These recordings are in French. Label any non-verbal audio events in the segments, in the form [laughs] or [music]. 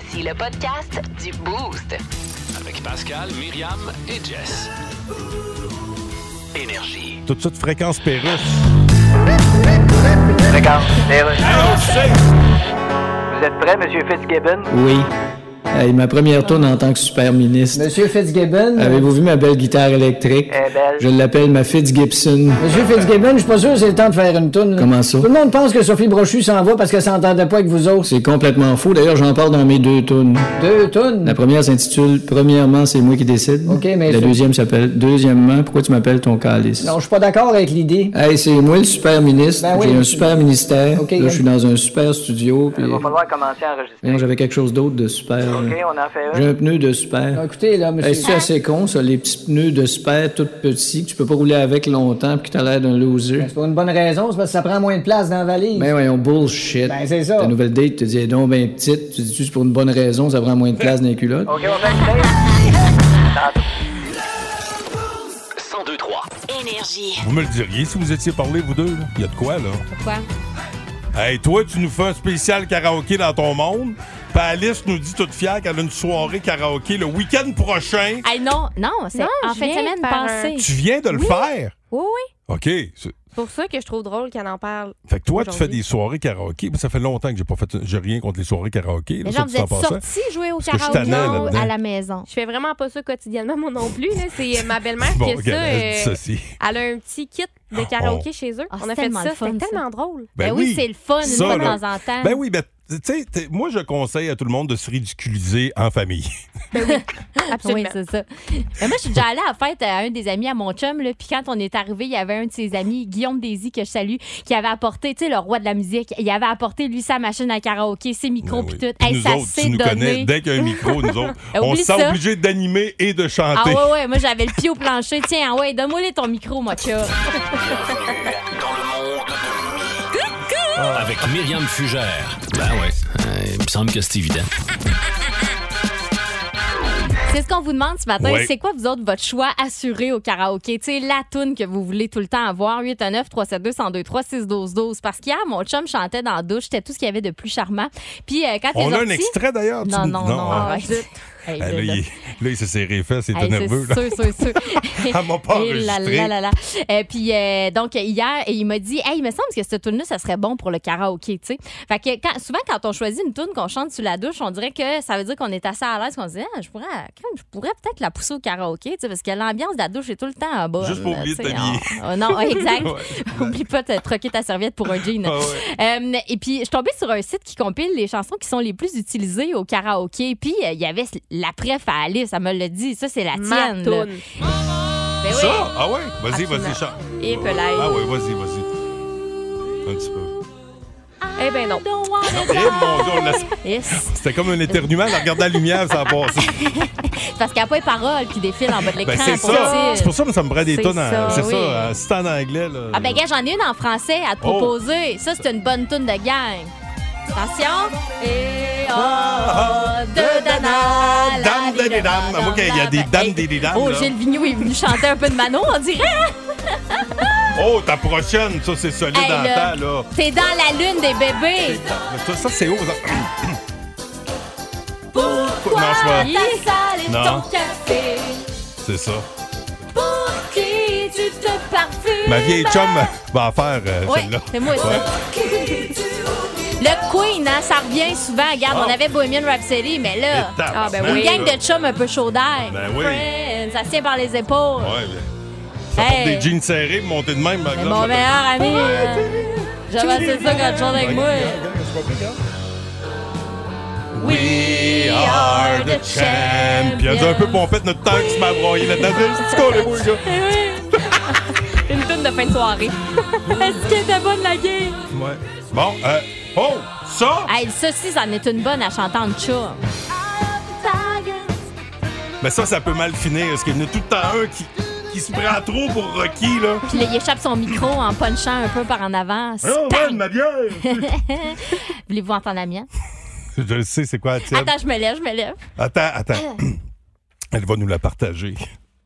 Voici le podcast du Boost. Avec Pascal, Myriam et Jess. Énergie. Tout de fréquence Pérusse. Regarde, Vous êtes prêt, Monsieur Fitzgibbon? Oui. Hey, ma première tourne en tant que super ministre. Monsieur Fitzgibbon? Avez-vous vu ma belle guitare électrique? Elle est belle. Je l'appelle ma Fitzgibson. Monsieur Fitzgibbon, je suis pas sûr que c'est le temps de faire une toune. là. Comment ça? Tout le monde pense que Sophie Brochu s'en va parce qu'elle s'entendait pas avec vous autres. C'est complètement faux. D'ailleurs, j'en parle dans mes deux tunes. Deux tounes. La première s'intitule Premièrement, c'est moi qui décide. OK, mais La deuxième s'appelle Deuxièmement, pourquoi tu m'appelles ton calice? Non, je suis pas d'accord avec l'idée. Hey, c'est moi le super ministre. Ben oui. J'ai un super ministère. OK, Là, je suis dans un super studio. Il va falloir commencer à enregistrer. J'avais quelque chose d'autre de super. OK, là. on en fait J'ai un. pneu de super. Non, écoutez, là, monsieur. Hey, c'est assez con, ça, les petits pneus de super tout petits que tu peux pas rouler avec longtemps puis que t'as l'air d'un loser? C'est pour une bonne raison, c'est parce que ça prend moins de place dans la valise. Ben voyons, bullshit. Ben, c'est ça. Ta nouvelle date te dit, elle est donc ben petite. Tu dis, c'est pour une bonne raison, ça prend moins de place dans les culottes? OK, on fait le tape. 1023. Énergie. Vous me le diriez si vous étiez parlé, vous deux? là? Il y a de quoi, là? Pourquoi? Hey, toi, tu nous fais un spécial karaoké dans ton monde. Puis Alice nous dit toute fière qu'elle a une soirée karaoké le week-end prochain. Hey, non, non, c'est Non, en je fin de viens semaine par passée. Tu viens de le Oui. faire? Oui, oui. OK. C'est- C'est pour ça que je trouve drôle qu'elle en parle. Fait que toi, tu fais Aujourd'hui. des soirées karaoké. Moi, ça fait longtemps que j'ai pas fait. J'ai rien contre les soirées karaoké. là, Mais ça, genre, tu vous êtes t'en passais. sortis jouer au Parce que je suis karaoké tannant ou là-dedans. à la maison. Je fais vraiment pas ça quotidiennement, moi non plus. là. C'est euh, ma belle-mère Bon, qui a regarde, ça. elle dit euh. Elle a un petit kit de karaoké chez eux. Ah, On c'est a fait tellement ça. le fun, C'était ça. tellement drôle. Ben, oui, c'est le fun, une Ça, fois de là. temps en temps. Ben oui, mais tu sais, t'es- moi, je conseille à tout le monde de se ridiculiser en famille. [laughs] [laughs] Absolument. Oui, c'est ça. Mais moi, je suis déjà allée à la fête à un des amis à mon chum, là, puis quand on est arrivé, il y avait un de ses amis, Guillaume Daisy, que je salue, qui avait apporté, tu sais, le roi de la musique, il avait apporté, lui, sa machine à karaoké, ses micros, Ben puis tout. Hey, nous ça autres, tu nous donné. connais. Dès qu'il y a un micro, nous autres, [laughs] on Oublie se sent obligé d'animer et de Ah chanter. ouais, ouais, moi, j'avais le pied au plancher. Tiens, ouais, donne-moi les ton micro, moi, Avec Myriam Fugère. Ben ouais, euh, il me semble que c'est évident. C'est ce qu'on vous demande ce matin. Ouais. C'est quoi, vous autres, votre choix assuré au karaoké? Tu sais, la toune que vous voulez tout le temps avoir. 819 372 1023 6 12 12 Parce qu'hier, mon chum chantait dans la douche. C'était tout ce qu'il y avait de plus charmant. Puis euh, quand il On a un sorti- extrait d'ailleurs. tu Non, nous- non, non. [laughs] Hey, Ah, là, il, s'est serré les fesses, il était Hey, nerveux. C'est sûr, sûr, sûr. [laughs] Elle m'a pas Et là, enregistré. là, là, là. Euh, puis euh, donc hier, il m'a dit, hey, il me semble que cette tune là ça serait bon pour le karaoké, tu sais. Fait que quand- souvent quand on choisit une tune qu'on chante sous la douche, on dirait que ça veut dire qu'on est assez à l'aise, qu'on se dit, ah, je pourrais, je pourrais peut-être la pousser au karaoké, tu sais, parce que l'ambiance de la douche est tout le temps en bas. Juste pour oublier de t'habiller. non, [laughs] exact. Ouais. Oublie pas de troquer ta serviette pour un jean. Ah ouais. Euh, et puis, je suis tombée sur un site qui compile les chansons qui sont les plus utilisées au karaoké. Puis, il y avait la préf à Alice, elle me l'a dit. Ça, c'est la tienne. là. toune. Ben oui. Ça? Ah ouais? Vas-y, Absolument. vas-y, chante. Et là. Ah ouais, vas-y, vas-y. Un petit peu. Eh ben non. Eh mon Dieu, on l'a- [laughs] Yes. c'était comme un éternuement. Elle regardait la lumière, ça a passé. C'est [laughs] parce qu'il n'y a pas les paroles qui défilent en bas de l'écran. Ben, c'est pour ça. dire. C'est pour ça que ça me prend des C'est tonnes. en- ça, C'est oui. ça. euh, Si en anglais, là. Ah ben gars, j'en ai une en français à te Oh. proposer. Ça, c'est une bonne tune de gang. Attention. Et oh, de dana, Dame, vie de des dames. dame, Moi, qu'il y a des dame. dames, des des dames. Oh. Gilles Vigneault est venu chanter un peu de Manon, on dirait. [laughs] Oh, ta prochaine, ça, c'est solide là. temps, là. T'es dans la lune des bébés. Ça, c'est haut. ça. [coughs] Pourquoi Non, ta salle et ton café? C'est ça. Pour qui tu te parfumes? Ma vieille chum va en faire euh, Oui, celle-là. c'est moi, ça. Le Queen, hein, ça revient souvent. Regarde, Ah. on avait Bohemian Rhapsody, mais là. Ah, ben une oui. gang de chums un peu chaud d'air. Ben oui. Friends, ça se tient par les épaules. Ouais, bien. Ça porte Hey. des jeans serrés, monter de même. C'est mon je- meilleur ami. euh, J'avais assez ça quand tu chantes avec moi. We are the champions. Un peu pompette notre temps qui se m'a broyé là-dedans. C'est beau, les gars. Eh oui. Une toune de fin de soirée. [laughs] Est-ce qu'elle était bonne, la game? Ouais. Bon, euh, oh, ça, Hey, ça, si, ça en est une bonne à chanter en mais ça, ça peut mal finir. Parce qu'il y en a tout le temps un qui, qui se prend trop pour Rocky, là. Puis là, il échappe son micro en punchant un peu par en avant. Oh, ouais, ma bière! [laughs] Voulez-vous entendre la mienne? Je le sais, c'est quoi la tienne? Attends, je me lève, je me lève. Attends, attends. [clears throat] Elle va nous la partager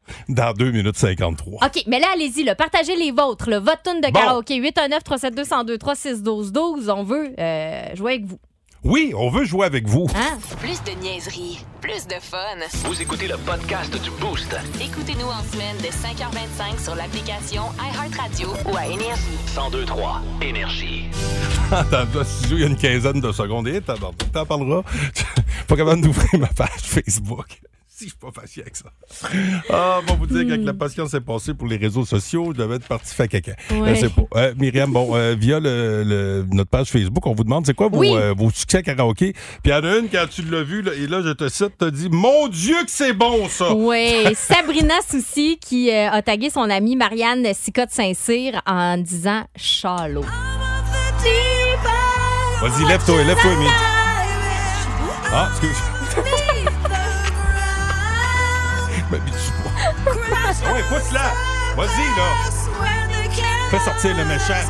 [laughs] dans 2 minutes 53. OK, mais là, allez-y, là, partagez les vôtres. Là, votre tune de Bon. karaoké, 819 372 1023 6 12 12 On veut euh, jouer avec vous. Oui, on veut jouer avec vous. Hein? Plus de niaiserie, plus de fun. Vous écoutez le podcast du Boost. Écoutez-nous en semaine de 5h25 sur l'application iHeartRadio ou à Énergie. 1023 Énergie. [laughs] Il y a une quinzaine de secondes. Et t'en t'en parleras. [laughs] Pas capable d'ouvrir ma page Facebook. Si je suis pas patient avec ça. Ah, bon, vous dire qu'avec la patience est passée pour les réseaux sociaux, je devais être parti faire caca. Ouais. Sais pas. Euh, Myriam, bon, euh, via le, le- notre page Facebook, on vous demande c'est quoi vos, Oui. euh, vos succès karaoké. Puis il y en a une, quand tu l'as vu, là, et là, je te cite, t'as dit Mon Dieu, que c'est bon, ça! Oui, [laughs] Sabrina Soucy qui euh, a tagué son amie Marianne Sicotte Saint-Cyr en disant Charlot. Vas-y, lève-toi, lève-toi. Ah, excuse. [laughs] Pas. Ah ouais, pousse-la. Vas-y, là. Fais sortir le méchant.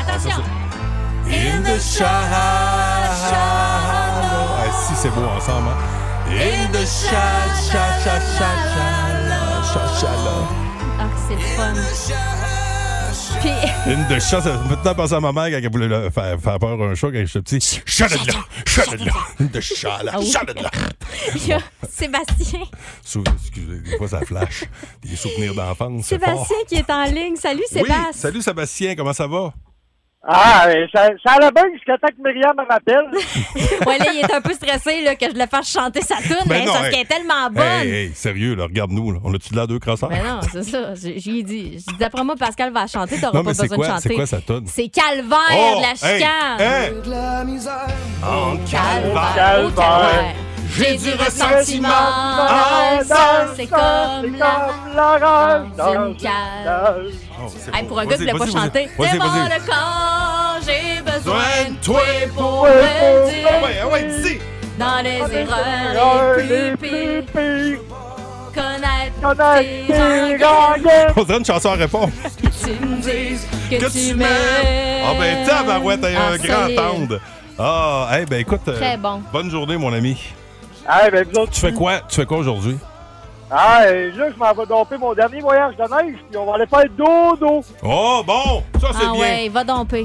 Attention! In the shallow. Ah, si, c'est beau ensemble. Hein? In the shallow. Shallow. Ah, c'est le fun. In the shallow. Ça me fait penser à ma mère quand elle voulait là, faire, faire peur à un chat quand j'étais petit. Shut it là. It là. In the shallow. Ah là. il y a Sébastien. Sou- Excusez, des fois ça flash. Des souvenirs d'enfance. c'est fort. Sébastien qui est en ligne. Salut, Oui, Sébastien. salut Sébastien, comment ça va? Ah, euh, ça, ça allait bien jusqu'à temps que Myriam me rappelle. [laughs] Ouais, là, il est un peu stressé là, que je le fasse chanter sa tune, Ben mais non, parce hey. qu'elle est tellement bonne. Hey, hey, sérieux, là, regarde-nous. On a-tu de l'air deux crosseurs? Mais non, c'est ça. J'ai j'ai dit. D'après moi, Pascal va chanter, t'auras pas besoin de chanter. c'est quoi sa tonne? C'est Calvaire Oh, de la hey, chicane. hey. En Calvaire. Calvaire. au calvaire. J'ai du ressentiment. Ah, ça, c'est comme la l'horreur dans une cage. Oh, Hey, pour un gars qui voulait pas chanter. Vas-y. le corps, j'ai besoin de toi pour me dire Ah ouais, ah ouais, dis! dans les erreurs les plus pires. Connaître tes rengaines, On dirait une chanson à répondre. que tu me dises que, Que tu m'aimes. Ah ben tabarouette, t'as Ah, un grand tendre. Ah, hey, ben écoute, euh, Très bon. bonne journée, mon ami. Ben, vous autres, Tu fais quoi? Tu fais quoi aujourd'hui? Ah, euh, là, je m'en vais domper mon dernier voyage de neige, puis on va aller faire dodo. Oh, bon! Ça, c'est Ah bien. ouais, va domper.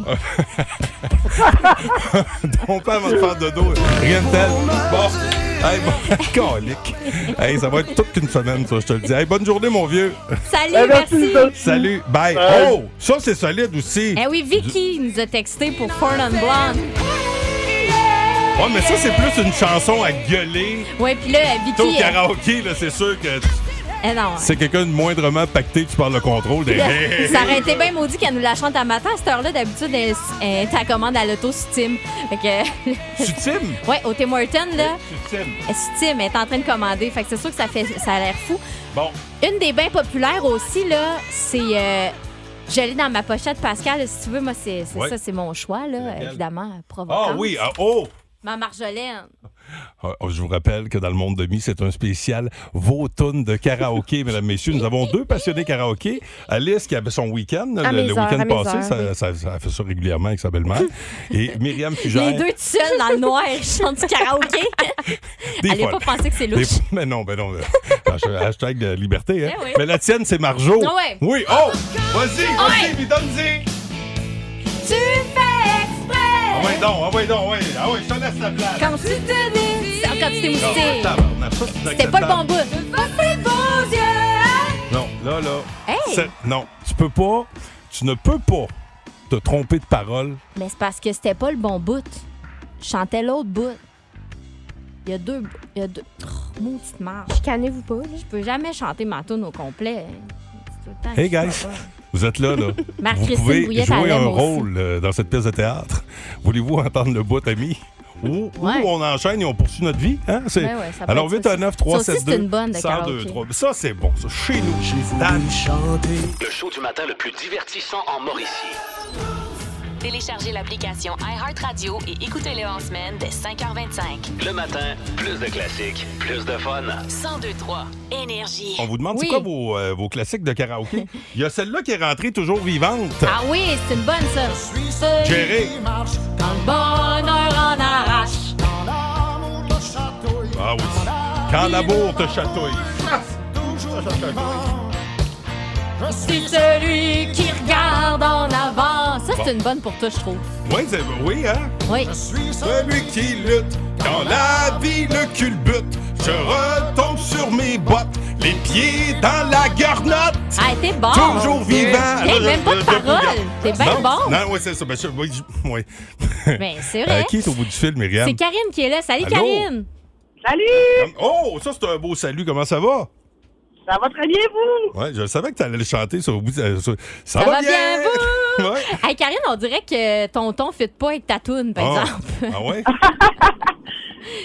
Ton père va te faire dodo. Rien de tel. Bon. Hey, bon. [laughs] Hey, ça va être toute une semaine, ça, je te le dis. Hey, bonne journée, mon vieux. Salut, Eh, merci. Salut. Bye. Bye. Oh, ça, c'est solide aussi. Eh oui, Vicky nous a texté pour Ford on Blonde. Ouais, mais ça, c'est plus une chanson à gueuler. Ouais, puis là, Toi, au Vicky. euh, karaoké, là, c'est sûr que eh non. c'est quelqu'un de moindrement pacté qui parle le contrôle. Des... [laughs] Ça aurait été bien maudit qu'elle nous la chante à matin. À cette heure-là, d'habitude, elle, elle à commande à l'auto Tim. Fait que. [laughs] Ouais, au Tim Horton, là. Tu times. Elle est en train de commander. Fait que c'est sûr que ça, fait, ça a l'air fou. Bon. Une des bien populaires aussi, là, c'est. Euh, je l'ai dans ma pochette, Pascal. Si tu veux, moi, c'est Ouais. ça, c'est mon choix, là, évidemment, provocante. Ah oui, ah, oh! Ma Marjolaine. Ah, Je vous rappelle que dans le monde de mi, c'est un spécial vos tunes de karaoké, [laughs] mesdames, messieurs. Nous avons deux passionnés karaoké. Alice, qui avait son week-end, le, week-end passé, heures, ça, oui. ça- ça fait ça régulièrement avec sa belle-mère. [laughs] Et Myriam Fugère. Les deux tout seuls dans le noir, ils chantent du karaoké. Des Allez fois. pas penser que c'est louche. fois- Mais non, mais non. euh, hashtag- Hashtag de liberté, hein? Eh oui. Mais la tienne, c'est Marjo. Ah ouais. Oui. Oh! Vas-y, vas-y, Ouais. puis donne-y. Tu. Ah ouais, donc, ah ouais, donc, ouais. Ah ouais, je te laisse la place. Quand tu te dis. Quand tu t'es Non, mousté. tabarnak, ça, c'est C'était pas le bon bout. Pas yeux. Non, là, là. Hey! c'est- Non, tu peux pas. Tu ne peux pas te tromper de parole. Mais c'est parce que c'était pas le bon bout. Je chantais l'autre bout. Il y a deux. bouts. Il y a deux. Oh, maudite marge. Chicanez-vous pas, là? Je peux jamais chanter ma tune au complet. C'est tout le temps Hey, guys. Vous êtes là, là. Vous pouvez Bouillette, jouer un rôle euh, dans cette pièce de théâtre. Voulez-vous entendre le bout, ami? Ou, ou Ouais. on enchaîne et on poursuit notre vie. Hein? C'est- Ouais, ouais, ça peut Alors, être 8 ça à 9, aussi. 3, Ça aussi, 7, c'est 2, une bonne de 102, karaoké. 3. Ça, c'est bon. Ça, chez nous. Dan. Le show du matin le plus divertissant en Mauricie. Téléchargez l'application iHeartRadio et écoutez-le en semaine dès 5h25. Le matin, plus de classiques, plus de fun. 1023 Énergie. On vous demande, Oui. c'est quoi vos, euh, vos classiques de karaoké? [laughs] Il y a celle-là qui est rentrée toujours vivante. Ah oui, c'est une bonne, ça. Gérée. Quand le bonheur en arrache. Ah oui. Quand l'amour te chatouille. Je suis celui qui regarde en avant. Ça, c'est une bonne pour toi, je trouve. Oui, c'est- oui, hein? Oui. Je suis celui qui lutte quand la vie le culbute. Je retombe sur mes bottes, les pieds dans la garnotte. Ah, t'es bon. Toujours vivant. Hey, même pas de parole. T'es bien non, bon. Non, oui, c'est ça. Ben, je- oui, je- oui. [laughs] Ben, c'est vrai. Euh, qui est au bout du fil, Myriam? C'est Karine qui est là. Salut, Allô? Karine. Salut! Oh, ça, c'est un beau salut. Comment ça va? Ça va très bien, vous? Ouais, je savais que tu allais le chanter sur au bout. de- sur- Ça, Ça va bien, vous? [laughs] Ouais. Hey, Karine, on dirait que ton ton fit pas avec ta toune, par Ah. exemple. Ah ouais? [laughs]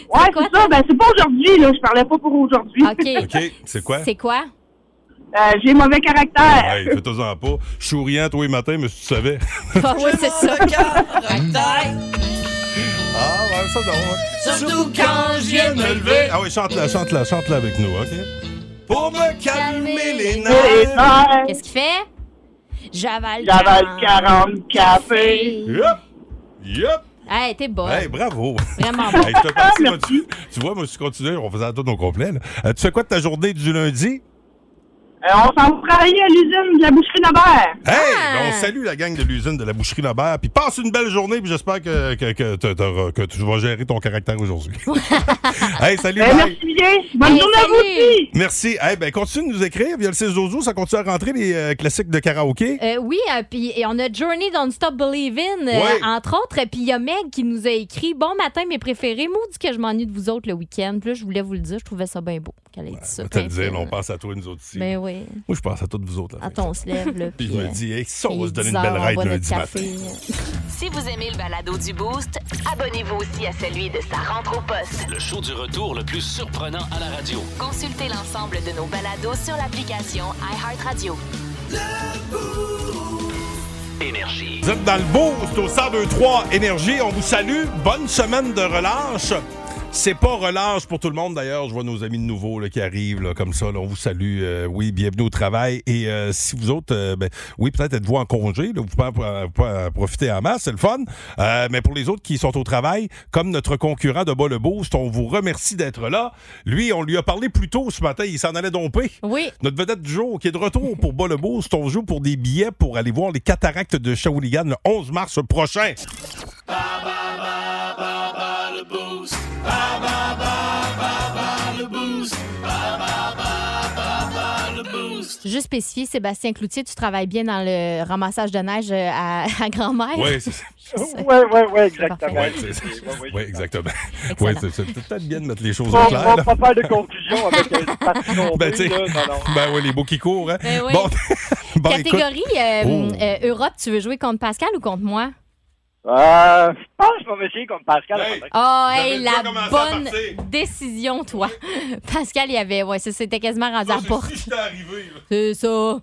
Ouais, quoi, c'est ça. Ben, c'est pas aujourd'hui, là. Je parlais pas pour aujourd'hui. OK. [laughs] OK, c'est quoi? C'est quoi? Euh, J'ai mauvais caractère. Hey, fais-toi-en pas. Je suis souriant tous les matins, mais si tu savais. Ah oui, c'est ça. Ah, ouais, ça donc. Surtout quand je viens de me lever. Ah oui, chante-la, chante-la, chante-la avec nous, OK? Pour me calmer les nerfs. Qu'est-ce qu'il fait? J'avale J'avale 40 cafés. Yup! Yup! Hey, t'es bon. Hey, bravo! Vraiment bon. Hey, je te remercie, moi, Merci. tu, tu vois, moi, je continue, on faisait tout au complet. là. Euh, tu fais quoi de ta journée du lundi? Euh, on s'en va travailler à l'usine de la boucherie Nobert. Hey! Ah! ben, on salue la gang de l'usine de la boucherie Lambert. Puis passe une belle journée, puis j'espère que, que, que, t'as- t'auras- que tu vas gérer ton caractère aujourd'hui. [laughs] hey, salut! Ben, bye. merci bien. Bonne Hey, journée à vous aussi. Merci. Hey, ben, continue de nous écrire via le 6 12 ça continue à rentrer les euh, classiques de karaoké. Euh, oui, euh, puis et on a Journey Don't Stop Believin', euh, Ouais. entre autres. Puis il y a Meg qui nous a écrit Bon matin, mes préférés. Maudit que je m'ennuie de vous autres le week-end. Puis là, je voulais vous le dire, je trouvais ça bien beau qu'elle ait dit ça. Je vais te le dire, on pense à toi, nous autres ici. Ben oui. Moi, je pense à toutes vous autres. là. Attends, on se lève, là. [laughs] Puis je me dis, hey, ça, on va se donner 10 une belle ride lundi matin. Si vous aimez le balado du Boost, abonnez-vous aussi à celui de sa rentre au poste. Le show du retour le plus surprenant à la radio. Consultez l'ensemble de nos balados sur l'application iHeartRadio. Énergie. Vous êtes dans le boost au 1023 Énergie. On vous salue. Bonne semaine de relâche. C'est pas relâche pour tout le monde d'ailleurs. Je vois nos amis de nouveau là, qui arrivent là, comme ça. là. on vous salue. Euh, oui, bienvenue au travail. Et euh, si vous autres, euh, ben, oui, peut-être êtes-vous en congé. Là, vous pouvez en- en- en profiter en masse, c'est le fun. Euh, mais pour les autres qui sont au travail, comme notre concurrent de bas le boost, on vous remercie d'être là. Lui, on lui a parlé plus tôt ce matin. Il s'en allait domper. Oui. Notre vedette du jour qui est de retour pour Bas le Boost. On joue pour des billets pour aller voir les cataractes de Shawinigan le 11 mars prochain. Juste spécifier, Sébastien Cloutier, tu travailles bien dans le ramassage de neige euh, à, [laughs] à grand-mère. Oui, c'est exactement. ouais, c'est- c'est- [laughs] Ouais, ouais. ouais, exactement. Ouais, c'est peut-être bien de mettre les choses On au clair. va là. pas faire de conclusion avec un patron. [laughs] Ben, tu ben oui, les beaux qui courent. Hein? Ben oui. Bon, bon, écoute. Catégorie euh, Oh. euh, Europe, tu veux jouer contre Pascal ou contre moi? Euh, je pense que je vais m'essayer comme Pascal. Hey. Oh, hey, la bonne décision, toi. [laughs] Pascal, il y avait, ouais, c'était quasiment rendu à porte. [laughs] C'est ça. OK.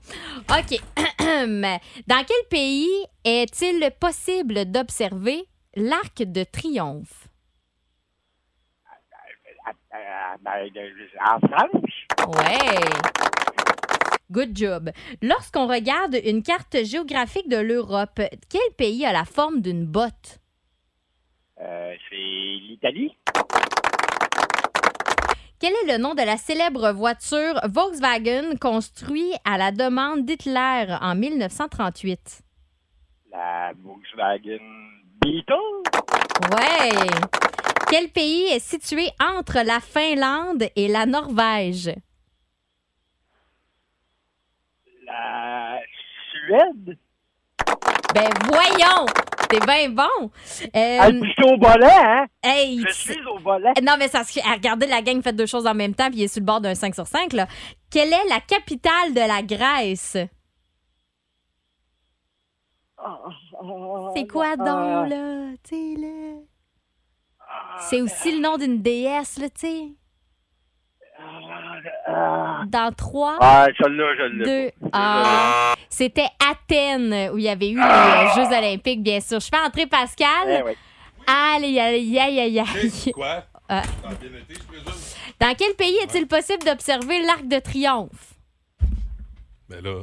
[clears throat] Dans quel pays est-il possible d'observer l'arc de triomphe? Euh, ben, euh, en France? Ouais. Good job. Lorsqu'on regarde une carte géographique de l'Europe, quel pays a la forme d'une botte? Euh, c'est l'Italie? Quel est le nom de la célèbre voiture Volkswagen construite à la demande d'Hitler en 1938? La Volkswagen Beetle? Ouais. Quel pays est situé entre la Finlande et la Norvège? La Suède? Ben voyons! T'es bien bon! Euh, Ah, je suis au volant, hein? hey, Je suis au volant. non, mais ça se... ah, Regardez, la gang fait deux choses en même temps, puis il est sur le bord d'un 5 sur 5. Là. Quelle est la capitale de la Grèce? C'est quoi donc, là? Tu sais, là? C'est aussi le nom d'une déesse, là, tu sais. Ah, Dans 3, ah, celle-là, je l'ai. 2, 1. C'était Athènes où il y avait eu les euh, Jeux Olympiques, bien sûr. Je fais entrer Pascal. Eh oui. Aïe, aïe, aïe, aïe, aïe. Quoi? Ah. Présume? Dans quel pays est-il possible d'observer l'Arc de Triomphe? Ben là,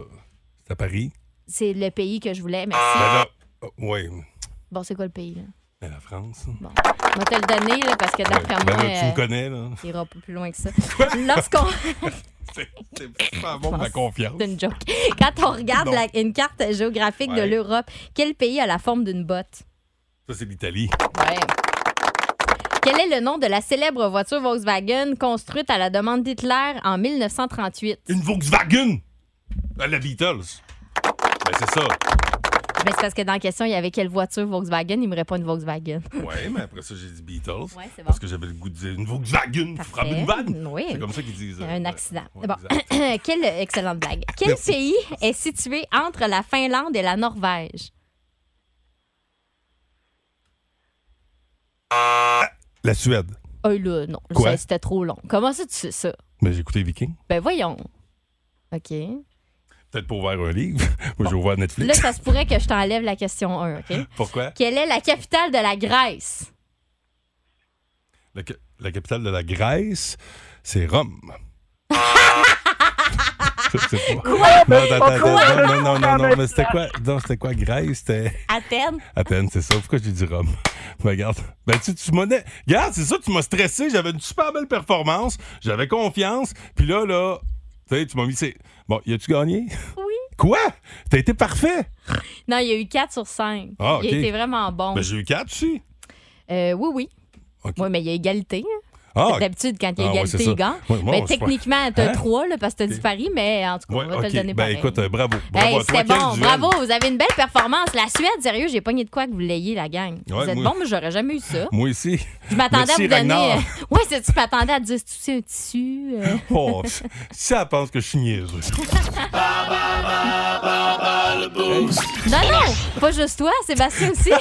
c'est à Paris. C'est le pays que je voulais, merci. Ben là, oh, ouais. Bon, c'est quoi le pays, là? Ben, la France. Bon, on va te le donner, là, parce que d'après Ben moi, là, tu me euh, connais, là. il ira pas plus loin que ça. [laughs] Lorsqu'on. [laughs] C'est pas bon, ma confiance. C'est une joke. Quand on regarde la- une carte géographique de Ouais. l'Europe, quel pays a la forme d'une botte? Ça, c'est l'Italie. Ouais. Quel est le nom de la célèbre voiture Volkswagen construite à la demande d'Hitler en 1938? Une Volkswagen! La Beatles. Ben, c'est ça. C'est parce que dans la question, il y avait quelle voiture Volkswagen? Il me répond une Volkswagen. [laughs] Ouais, mais après ça, j'ai dit Beatles. Ouais, c'est bon. Parce que j'avais le goût de dire une Volkswagen. Tu frappes une vanne. Oui. C'est comme ça qu'ils disent. Un euh, accident. ouais, bon. [clears throat] Quelle excellente blague. Quel Merci. pays est situé entre la Finlande et la Norvège? La Suède. Oh là, non. C'était trop long. Comment ça, tu sais ça? Ben, j'ai écouté Viking. Ben voyons. OK. Peut-être pour ouvrir un livre. [laughs] Moi, j'ai ouvert Là, Netflix. ça se pourrait que je t'enlève la question 1, OK? [laughs] Pourquoi? Quelle est la capitale de la Grèce? La, ca- la capitale de la Grèce, c'est Rome. [laughs] Sais pas. Non, attends, attends, attends, non, non, non, non, mais c'était quoi? Non, c'était quoi, Grèce? C'était Athènes? Athènes, c'est ça. Pourquoi j'ai dit Rome? Ben, regarde. Ben, tu, tu m'as. Regarde, c'est ça, tu m'as stressé. J'avais une super belle performance. J'avais confiance. Puis là, là, sais, tu m'as mis. c'est- Bon, y a-tu gagné? Oui. [laughs] Quoi? T'as été parfait? Non, il y a eu 4 sur 5. Ah, OK. Il a été vraiment bon. Ben, j'ai eu quatre aussi. Euh, oui, oui. Oui, mais il y a égalité. hein. Ah, D'habitude, quand il y a Ah, égalité, il gagne. Ouais, moi, mais techniquement, t'as Hein? 3 là, parce que t'as dit Paris, mais en tout cas, Ouais, on va te le donner Ben, pareil. écoute, euh, bravo. Bravo Hey, c'était bon, bravo, vous avez une belle performance. La Suède, sérieux, j'ai pogné de quoi que vous l'ayez, la gang. vous êtes moi- bon, mais j'aurais jamais eu ça. Moi aussi. Je m'attendais à vous donner. Ragnar. [laughs] Ouais, c'est tu m'attendais à dire c'est un tissu. euh? Oh, ça pense que je suis niaiseux. [laughs] Non, non, pas juste toi, Sébastien aussi. [laughs]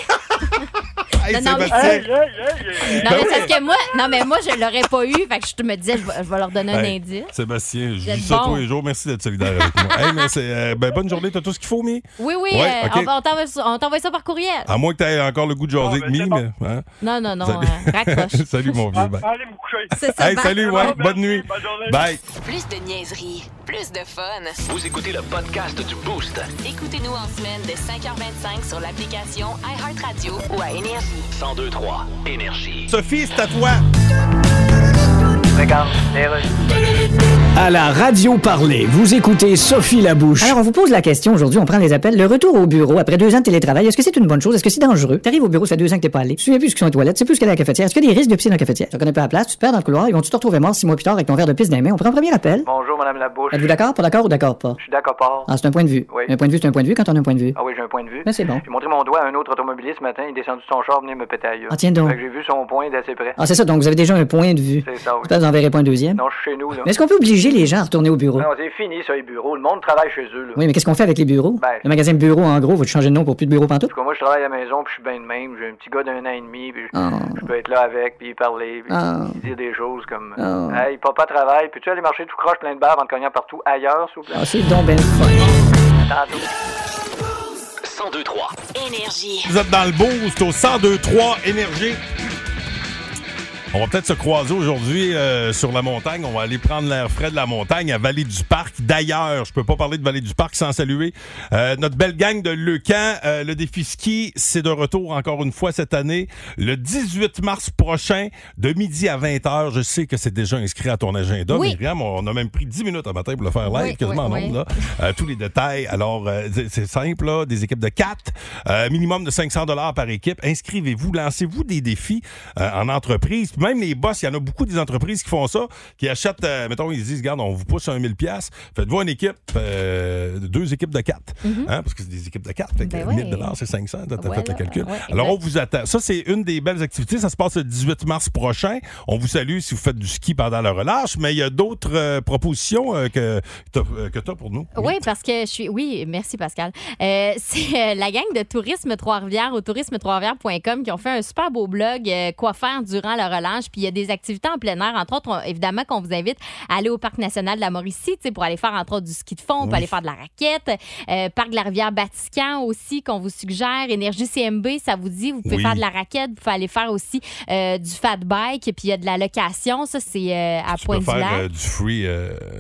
Hey, Non, non, mais- Sébastien. Non, c'est parce que moi, non, mais moi, je l'aurais pas eu. Fait que je te me disais, je vais, je vais leur donner un Hey, indice. Sébastien, je êtes vis ça bon. tous les jours. Merci d'être solidaire avec moi. hey, mais c'est, euh, ben, bonne journée. T'as tout ce qu'il faut, Mi? Oui, oui, Ouais, euh, ok. on, va- on t'envoie ça- on t'envoie ça par courriel. À moins que t'aies encore le goût de jaser Ah, avec ben, Mi, c'est bon. mais. hein? Non, non, non, Salut. euh, raccroche. [laughs] Salut, mon vieux. Bye. Allez me coucher. C'est ça. Hey, bye. salut, ouais. Bonne nuit. Bonne journée. Bye. Plus de niaiserie, plus de fun. Vous écoutez le podcast du Boost. Écoutez-nous en semaine de 5h25 sur l'application iHeartRadio ou à Énergie. 1023 Énergie. Sophie, c'est à toi. À la radio parler, vous écoutez Sophie Labouche. Alors, on vous pose la question aujourd'hui, on prend les appels. Le retour au bureau après deux ans de télétravail, est-ce que c'est une bonne chose? Est-ce que c'est dangereux? T'arrives au bureau, ça fait deux ans que t'es pas allé. Tu souviens plus ce qu'ils sont les toilettes, tu sais plus ce qu'il y a à la cafetière. Est-ce qu'il y a des risques de piscine dans la cafetière? Tu connais pas la place, tu te perds dans le couloir, ils vont-tu te retrouver mort six mois plus tard avec ton verre de pisse dans les mains? On prend un premier appel. Bonjour, Madame Labouche. Êtes-vous d'accord, pas d'accord ou d'accord pas? Je suis d'accord, pas. Ah, c'est un point de vue. Oui. Un point de vue, c'est un point de vue quand on a un point de vue. Ah oui, j'ai un point de vue. Mais c'est bon. J'ai montré mon doigt à un autre automobiliste ce matin. Il est descendu de son char, venir me péter. Ah, tiens donc. J'ai vu son point d'assez près. Ah, c'est ça, donc vous avez déjà un point de vue. C'est ça, oui. J'espère que vous en verrez pas un deuxième. Non, je suis chez nous, là. Mais est-ce qu'on peut obliger les gens à retourner au bureau? Non, c'est fini, ça, les bureaux. Le monde travaille chez eux, là. Oui, mais qu'est-ce qu'on fait avec les bureaux? Ben- Le magasin bureau, en gros, va-tu changer de nom pour plus de bureau pantoute? En tout cas, moi, je travaille à la maison, puis je suis bien de même. J'ai un petit gars d'un an et demi, puis je- Ah. je peux être là avec, puis parler, puis Ah. dire des choses comme Ah. Hey, papa travaille, peux-tu aller marcher tout croche plein de barres en te cognant partout ailleurs, s'il vous plaît? Ah, c'est donc ben fun. Tantôt. 1023 Énergie. Vous êtes dans le boost au 1023 Énergie. On va peut-être se croiser aujourd'hui euh, sur la montagne. On va aller prendre l'air frais de la montagne à Vallée du Parc. D'ailleurs, je peux pas parler de Vallée du Parc sans saluer euh, notre belle gang de Leucan. Euh, le défi ski, c'est de retour encore une fois cette année. Le 18 mars prochain, de midi à 20h. Je sais que c'est déjà inscrit à ton agenda. Oui. Myriam, on a même pris 10 minutes à matin pour le faire live, Oui, quasiment oui, là. Euh, tous les détails. Alors, euh, c'est- simple, là, des équipes de 4, minimum de 500 dollars par équipe. Inscrivez-vous, lancez-vous des défis euh, en entreprise. Puis même les boss, il y en a beaucoup des entreprises qui font ça, qui achètent, euh, mettons, ils disent, regarde, on vous pousse un 1000 pièces. Faites-vous une équipe, euh, deux équipes de 4. Hein, parce que c'est des équipes de 4. Fait que. Ben 1000 ouais. dollars, c'est 500. T'as fait le calcul. ouais, Alors, on vous attend. Ça, c'est une des belles activités. Ça se passe le 18 mars prochain. On vous salue si vous faites du ski pendant la relâche, mais il y a d'autres euh, propositions que tu as, pour nous. Oui, parce que je suis. Oui, merci Pascal. [laughs] C'est la gang de Tourisme Trois-Rivières au tourisme-trois-rivières.com qui ont fait un super beau blog quoi faire durant la relâche. Puis il y a des activités en plein air. Entre autres, on- évidemment, qu'on vous invite à aller au Parc national de la Mauricie pour aller faire entre autres du ski de fond, pour aller faire de la raquette. Euh, Parc de la rivière Vatican aussi qu'on vous suggère. Énergie CMB, ça vous dit, vous pouvez Oui. faire de la raquette, vous pouvez aller faire aussi euh, du fat bike. Puis il y a de la location. Ça, c'est euh, à Tu peux faire Pointe-du-Lac. euh, du free,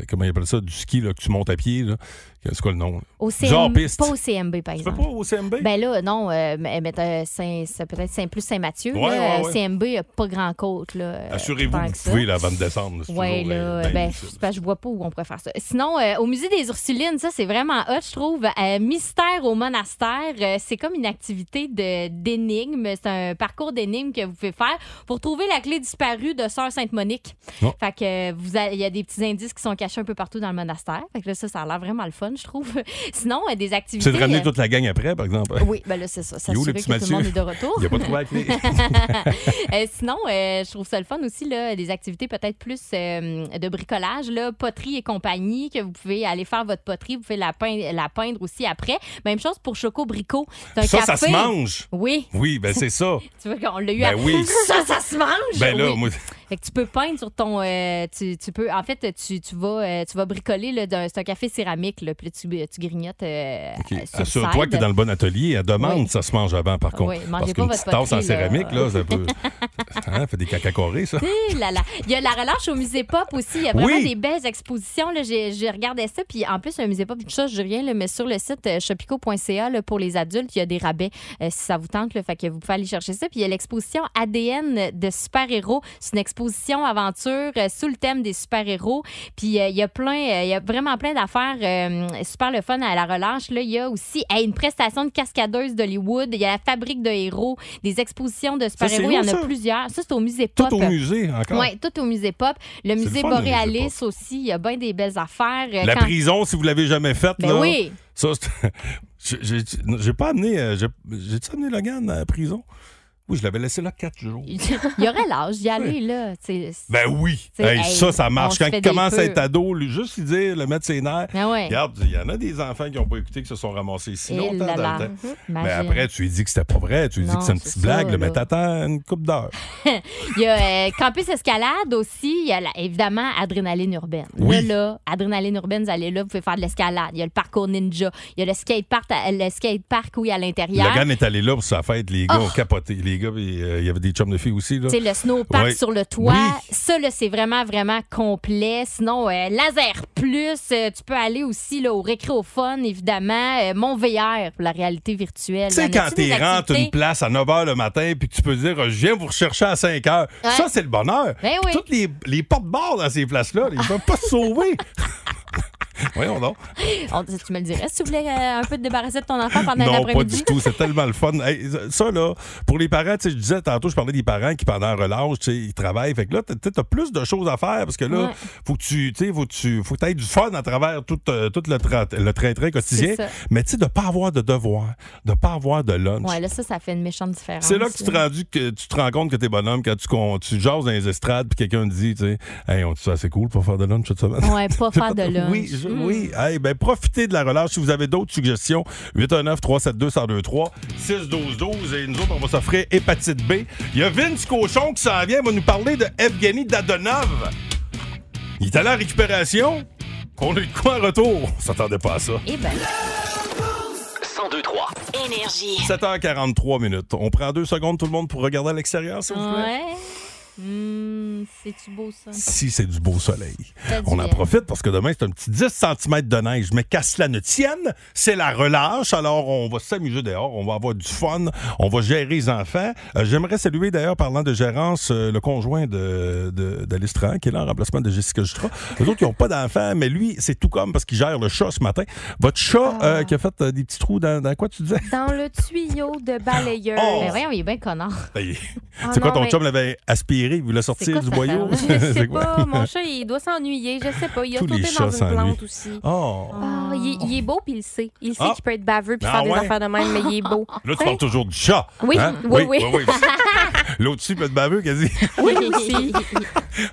comment ils appellent ça, du ski là, que tu montes à pied, là, C'est quoi le nom? là? Au Genre CM... piste. Pas au CMB, par Tu exemple. pas au CMB? Ben là, non, euh, euh, peut-être Saint plus Saint-Mathieu. Ouais, là. ouais, ouais. CMB, il n'y a pas grand côte. là, euh, Assurez-vous que vous ça. pouvez là, avant de descendre. Oui, là, euh, ben, ben, je vois pas où on pourrait faire ça. Sinon, euh, au musée des Ursulines, ça, c'est vraiment hot, je trouve. Mystère au monastère, c'est comme une activité de- d'énigmes. C'est un parcours d'énigmes que vous pouvez faire pour trouver la clé disparue de Sœur Sainte-Monique. Fait que vous il y a des petits indices qui sont cachés un peu partout dans le monastère. Fait que là, ça, ça a l'air vraiment le fun, je trouve. [laughs] Sinon, euh, des activités. C'est de ramener euh, toute la gang après, par exemple? Oui, ben là, c'est ça. Le que tout le monde est de retour. Il a pas trouvé la clé. Euh, sinon, je trouve ça le fun aussi, là, des activités peut-être plus de bricolage, là, poterie et compagnie, que vous pouvez aller faire votre poterie, vous pouvez la peindre, la peindre aussi après. Même chose pour Choco Brico. Ça, ça se mange? Oui. Oui, ben c'est ça. [laughs] Tu vois qu'on l'a eu Ben à... oui. [laughs] Ça, ça se mange! Ben là, Oui. moi, Fait que tu peux peindre sur ton. euh, tu, tu peux. En fait, tu, tu vas, euh, tu vas bricoler. C'est un café céramique. Là, puis là, tu, tu grignotes. euh, euh, le Assure-toi que tu es dans le bon atelier. À demande, Oui. ça se mange avant, par contre. Oui, mangez Parce pas votre petite tasse en céramique, là, ça peut. [laughs] Hein, fait des caca carrés, ça. Là là. Il y a la relâche au musée Pop aussi. Il y a vraiment Oui. des belles expositions. Là. J'ai, regardé ça. Puis en plus, un musée Pop, tout ça, je dis rien, là, mais sur le site euh, shopico.ca là, pour les adultes, il y a des rabais euh, si ça vous tente. Fait que vous pouvez aller chercher ça. Puis il y a l'exposition ADN de super-héros. C'est une exposition aventure euh, sous le thème des super-héros. Puis euh, il y a plein, euh, il y a vraiment plein d'affaires super le fun à la relâche. Là. Il y a aussi hey, une prestation de cascadeuse d'Hollywood. Il y a la fabrique de héros, des expositions de super-héros. Il y en a plusieurs. Ça, c'est au musée Tout Pop. au musée, encore? Oui, tout au musée Pop. Le musée fun, le musée Boréalis aussi, il y a bien des belles affaires. La quand- prison, si vous l'avez jamais faite, Ben là. oui. Ça, [laughs] j'ai- pas amené. j'ai- J'ai-tu amené Logan à la prison? Oui, je l'avais laissé là quatre jours. Il y aurait l'âge d'y aller, là. Ben oui. C'est- Hey, hey, ça, ça marche. Quand il commence à être ado, lui, juste lui dire, le mettre ses nerfs. Ouais. Regarde, il y en a des enfants qui n'ont pas écouté, qui se sont ramassés si Et longtemps dans le temps. Mhm. Mais après, tu lui dis que c'était pas vrai. Tu lui dis que c'est une petite ça, blague, là, mais t'attends une coupe d'heures. [laughs] Il y a euh, Campus Escalade aussi. Il y a la- évidemment Adrénaline Urbaine. Oui. Là, là, Adrénaline Urbaine, vous allez là, vous pouvez faire de l'escalade. Il y a le parcours ninja. Il y a le skatepark, le skatepark oui, à l'intérieur. Logan est allé là pour sa fête. Les gars Oh. ont capoté. Les gars, puis, euh, il y avait des chums de filles aussi. Là. Tu le snowpark Ouais. sur le toit. Oui. Ça, là, c'est vraiment, vraiment complet. Sinon, euh, Laser Plus, euh, tu peux aller aussi là, au Récréophone, évidemment. Mon VR pour la réalité virtuelle. Tu sais, quand des t'es rentres une place à 9 h le matin, puis que tu peux dire, je viens vous rechercher à 5 h, Ouais. ça, c'est le bonheur. Ben oui. Toutes les, les porte-barres dans ces places-là, ils peuvent pas se sauver. [laughs] [laughs] Voyons donc. On- tu me le dirais si tu voulais euh, un peu te débarrasser de ton enfant pendant Non, pas l'après-midi. du tout. C'est tellement le fun. Hey, ça, là, pour les parents, tu sais, je disais tantôt, je parlais des parents qui, pendant un relâche, tu sais, ils travaillent. Fait que là, tu as plus de choses à faire parce que là, Ouais. faut que tu, faut que tu, faut que aies du fun à travers tout, euh, tout le, tra- le train-train quotidien. Mais tu sais, de pas avoir de devoirs, de pas avoir de lunch. Ouais, là, ça, ça fait une méchante différence. C'est là que tu te, rendu, que tu te rends compte que t'es bonhomme quand tu, con- tu jases dans les estrades puis quelqu'un te dit, tu sais, hey, on dit ça, c'est cool pour faire de lunch cette semaine. Ouais, pas [laughs] faire de lunch. Oui, je- Mm. oui. Hey, ben, profitez de la relâche. Si vous avez d'autres suggestions, 819-372-1023, 612-12. Et nous autres, on va s'offrir hépatite B. Il y a Vince Cochon qui s'en vient, va nous parler de Evgeny Dadonov. Il est allé à la récupération. On a eu quoi en retour? On s'attendait pas à ça. Eh ben, 1023. Énergie. 7h43 minutes. On prend deux secondes, tout le monde, pour regarder à l'extérieur, s'il vous plaît. ouais. C'est-tu beau, ça? Si c'est du beau soleil. On en bien. profite parce que demain, c'est un petit 10 cm de neige. Mais qu'à cela ne tienne, c'est la relâche. Alors, on va s'amuser dehors. On va avoir du fun. On va gérer les enfants. Euh, J'aimerais saluer, d'ailleurs, parlant de gérance, euh, le conjoint de, de, d'Alice Tran, qui est là en remplacement de Jessica Jutra. Les autres qui n'ont pas d'enfants, mais lui, c'est tout comme parce qu'il gère le chat ce matin. Votre chat Ah. euh, qui a fait euh, des petits trous dans, dans quoi, tu disais? Dans le tuyau de balayeur. Oh! Ben voyons, il est bien connard. Ben, Ah c'est quoi, ton mais- chum l'avait aspiré, il voulait sortir quoi du boyau? Je sais [laughs] pas, mon chat, il doit s'ennuyer. Je sais pas. Il a Tous les sauté chats dans une s'ennuient. plante aussi. Oh! Ah, il, est, il est beau, puis il le sait. Il sait Ah. qu'il peut être baveux puis Ah faire des ouais? affaires de même, mais il est beau. Là, tu parles toujours du chat. Oui, hein? oui, oui. [laughs] L'autre dessus peut être baveux, quasi. [laughs] Oui, aussi.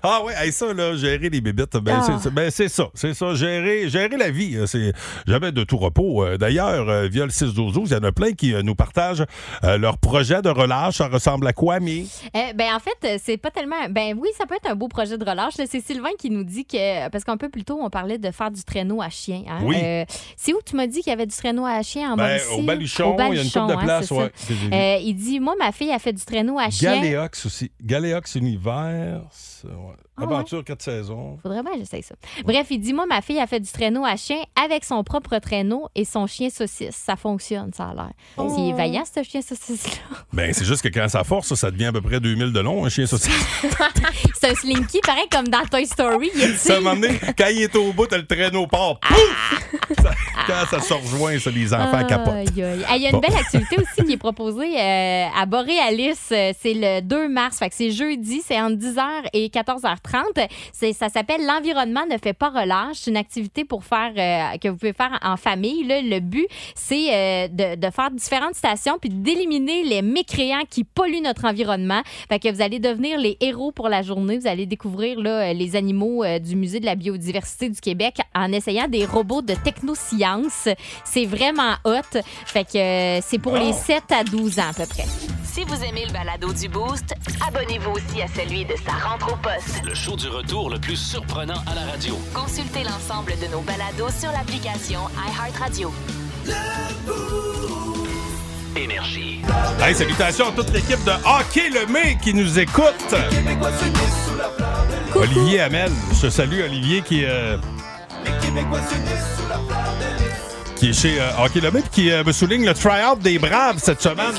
Ah oui, hey, ça, là, gérer les bébites, ben, Ah. c'est, ben, c'est ça. C'est ça, gérer, gérer la vie. euh, C'est jamais de tout repos. Euh, D'ailleurs, euh, via le 6 12 il y en a plein qui euh, nous partagent euh, leur projet de relâche. Ça ressemble à quoi, Mi? Euh, ben en fait, euh, c'est pas tellement. Ben oui, ça peut être un beau projet de relâche. C'est Sylvain qui nous dit que parce qu'un peu plus tôt, on parlait de faire du traîneau à chien. hein. Oui. Euh, c'est où tu m'as dit qu'il y avait du traîneau à chien en Ben, Mauricie? au Baluchon, Au il y a une couple de Baluchon, hein, places, c'est ouais, ça. Euh, il dit, moi, ma fille a fait du traîneau à chien. Galéox aussi. Galéox Univers. ouais. Ah ouais? Aventure 4 saisons. Faudrait bien que j'essaye ça. Bref, il dit Moi, ma fille a fait du traîneau à chien avec son propre traîneau et son chien saucisse. Ça fonctionne, ça a l'air. Oh. Il est vaillant, ce chien saucisse-là. Ben, c'est juste que quand ça force, ça, ça devient à peu près 2000 de long, un chien saucisse. [laughs] c'est un slinky, pareil comme dans Toy Story. Est Ça, moment donné, quand il est au bout, t'as le traîneau part. Pouf! Ça- quand ça se rejoint, ça, les enfants capotent. Ah, Il y a une Bon. belle activité aussi qui est proposée euh, à Boréalis. Euh, C'est le 2 mars. Fait que c'est jeudi. C'est entre 10h et 14h30. C'est- Ça s'appelle L'environnement ne fait pas relâche. C'est une activité pour faire euh, que vous pouvez faire en famille. Là, le but, c'est euh, de, de faire différentes stations puis d'éliminer les mécréants qui polluent notre environnement. Fait que vous allez devenir les héros pour la journée. Vous allez découvrir là, les animaux euh, du Musée de la biodiversité du Québec en essayant des robots de technosciences. C'est vraiment hot. Fait que euh, c'est pour les 7 à 12 ans à peu près. Si vous aimez le balado du Boost, abonnez-vous aussi à celui de sa rentre au poste. Le show du retour le plus surprenant à la radio. Consultez l'ensemble de nos balados sur l'application iHeartRadio. Énergie. Hey, salutations à toute l'équipe de Hockey Le Mai qui nous écoute. Olivier Hamel. Je te salue, Olivier, qui, euh, qui est chez euh, Hockey qui euh, me souligne le try-out des Braves cette semaine.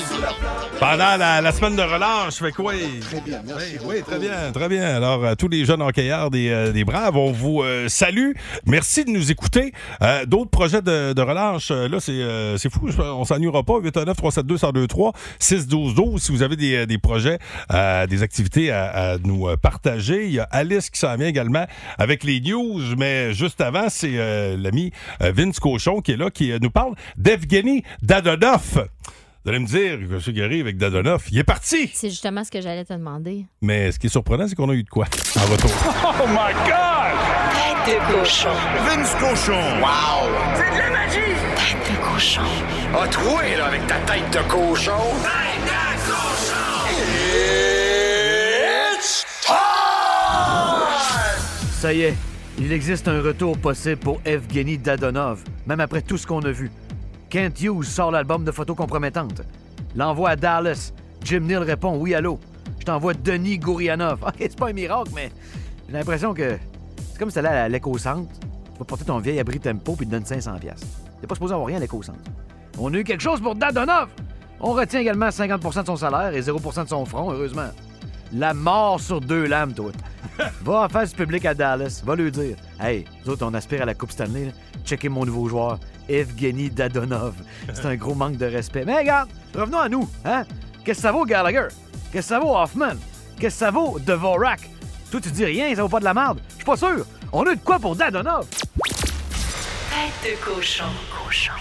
Pendant la, la semaine de relâche. Fait que oui. Très bien, merci. Oui, très bien, très bien. Alors, à tous les jeunes hockeyeurs des, euh, des Braves, on vous euh, salue. Merci de nous écouter. Euh, D'autres projets de, de relâche, euh, là, c'est euh, fou. On s'ennuiera pas. 819 372 1023 6 12 12 Si vous avez des, euh, des projets, euh, des activités à, à nous euh, partager. Il y a Alice qui s'en vient également avec les news. Mais juste avant, c'est euh, l'ami euh, Vince Cochon qui est là, qui euh, nous parle d'Evgeny Dadonov. Vous allez me dire, M. Gary, avec Dadonov, il est parti! C'est justement ce que j'allais te demander. Mais ce qui est surprenant, c'est qu'on a eu de quoi en retour. [laughs] Oh my God! Tête de cochon. Vince Cochon! Wow! C'est de la magie! Tête de cochon. A troué, là, avec ta tête de cochon! Tête de cochon! It's time! Ça y est, il existe un retour possible pour Evgeny Dadonov, même après tout ce qu'on a vu. Kent Hughes sort l'album de photos compromettantes. L'envoie à Dallas. Jim Neal répond oui, allô. Je t'envoie Denis Gourianov. [laughs] OK, c'est pas un miracle, mais j'ai l'impression que c'est comme si t'allais à l'éco-centre. Tu vas porter ton vieil abri tempo puis te donne 500$. piastres. T'es pas supposé avoir rien à l'éco-centre. On a eu quelque chose pour Dadonov! On retient également 50% de son salaire et 0% de son front, heureusement. La mort sur deux lames, toi. Va en face du public à Dallas. Va lui dire Hey, nous autres, on aspire à la Coupe Stanley. là. Checkez mon nouveau joueur, Evgeny Dadonov. C'est un gros manque de respect. Mais regarde, revenons à nous. Hein? Qu'est-ce que ça vaut, Gallagher? Qu'est-ce que ça vaut, Hoffman? Qu'est-ce que ça vaut, Dvorak? Toi, tu dis rien, ça vaut pas de la merde. Je suis pas sûr. On a eu de quoi pour Dadonov? Tête de cochon. Cochon.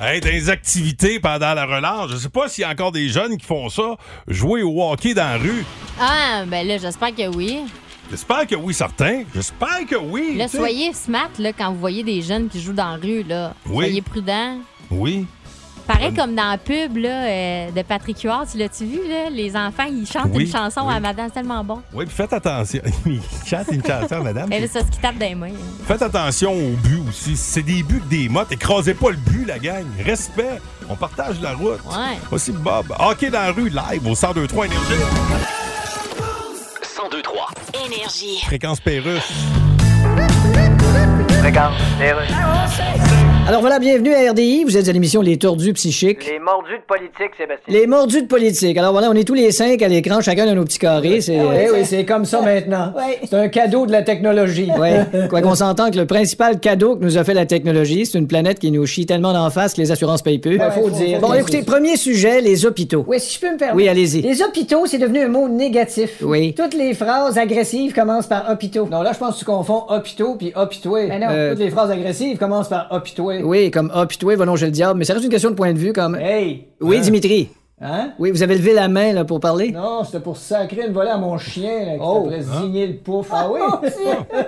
Hey, dans les activités pendant la relâche, je sais pas s'il y a encore des jeunes qui font ça, jouer au hockey dans la rue. Ah, ben là, j'espère que oui. J'espère que oui, certains. J'espère que oui. Là, soyez smart là, quand vous voyez des jeunes qui jouent dans la rue. Là. Oui. Soyez prudents. Oui. Pareil Bonne- comme dans la pub là, euh, de Patrick Huard, tu l'as-tu vu? Là? Les enfants, ils chantent Oui, une chanson oui. à madame, c'est tellement bon. Oui, puis faites attention. [laughs] Il chante une chanson, madame. Et là, ça, ce qui tape dans les mains. Faites attention au but aussi. C'est des buts que des mottes. Écrasez pas le but, la gang. Respect. On partage la route. Ouais. Voici Bob. Hockey dans la rue, live au 1023 Énergie. 1023. Énergie. Fréquence Pérusse. Fréquence, Alors voilà, bienvenue à RDI. Vous êtes à l'émission Les Tordus Psychiques. Les mordus de politique, Sébastien. Les mordus de politique. Alors voilà, on est tous les cinq à l'écran, chacun dans nos petits carrés. C'est, Ah oui, Eh oui, c'est comme ça maintenant. Ouais. C'est un cadeau de la technologie. Ouais. [laughs] Quoi qu'on s'entend que le principal cadeau que nous a fait la technologie, c'est une planète qui nous chie tellement d'en face que les assurances payent peu. Faut dire. Bon, écoutez, premier sujet, les hôpitaux. Oui, si je peux me permettre. Oui, allez-y. Les hôpitaux, c'est devenu un mot négatif. Oui. Toutes les phrases agressives commencent par hôpitaux. Non, là, je pense que tu confonds hôpitaux puis hôpitoué. Ben non. Toutes les phrases agressives commencent par hôpitoué. Oui, comme hôpitoué, va longer le diable, mais ça reste une question de point de vue comme. Hey! Oui, Hein? Dimitri. Hein? Oui, vous avez levé la main là, pour parler? Non, c'était pour sacrer une volée à mon chien, là, qui Oh. zigner le pouf. Ah oui? [laughs]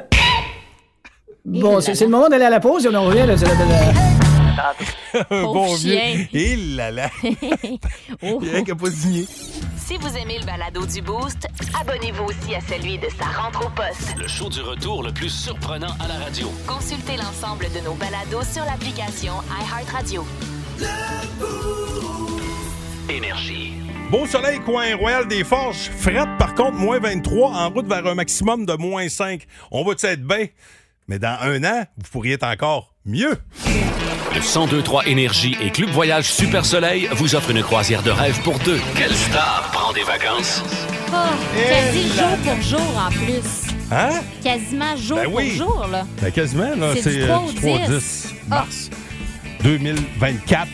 Bon, c'est le moment d'aller à la pause et on en revient. Là, c'est la- la- [laughs] Un bon vieux. chien. Il là là. Oh. [laughs] Il y a un qui a pas signé. Si vous aimez le balado du Boost, abonnez-vous aussi à celui de sa rentre au poste. Le show du retour le plus surprenant à la radio. Consultez l'ensemble de nos balados sur l'application iHeartRadio. Énergie. Beau soleil, coin Royal des Forges. Fret, par contre, moins 23, en route vers un maximum de moins 5. On va être bien? Mais dans un an, vous pourriez être encore mieux. Le 1023 Énergie et Club Voyage Super Soleil vous offrent une croisière de rêve pour deux. Quelle star des vacances? Oh, quasi jour pour jour en plus. Hein? Quasiment jour Ben oui. pour jour, là. Ben, quasiment, là, C'est du euh, 3 au du 3 au 10. 10 mars 2024.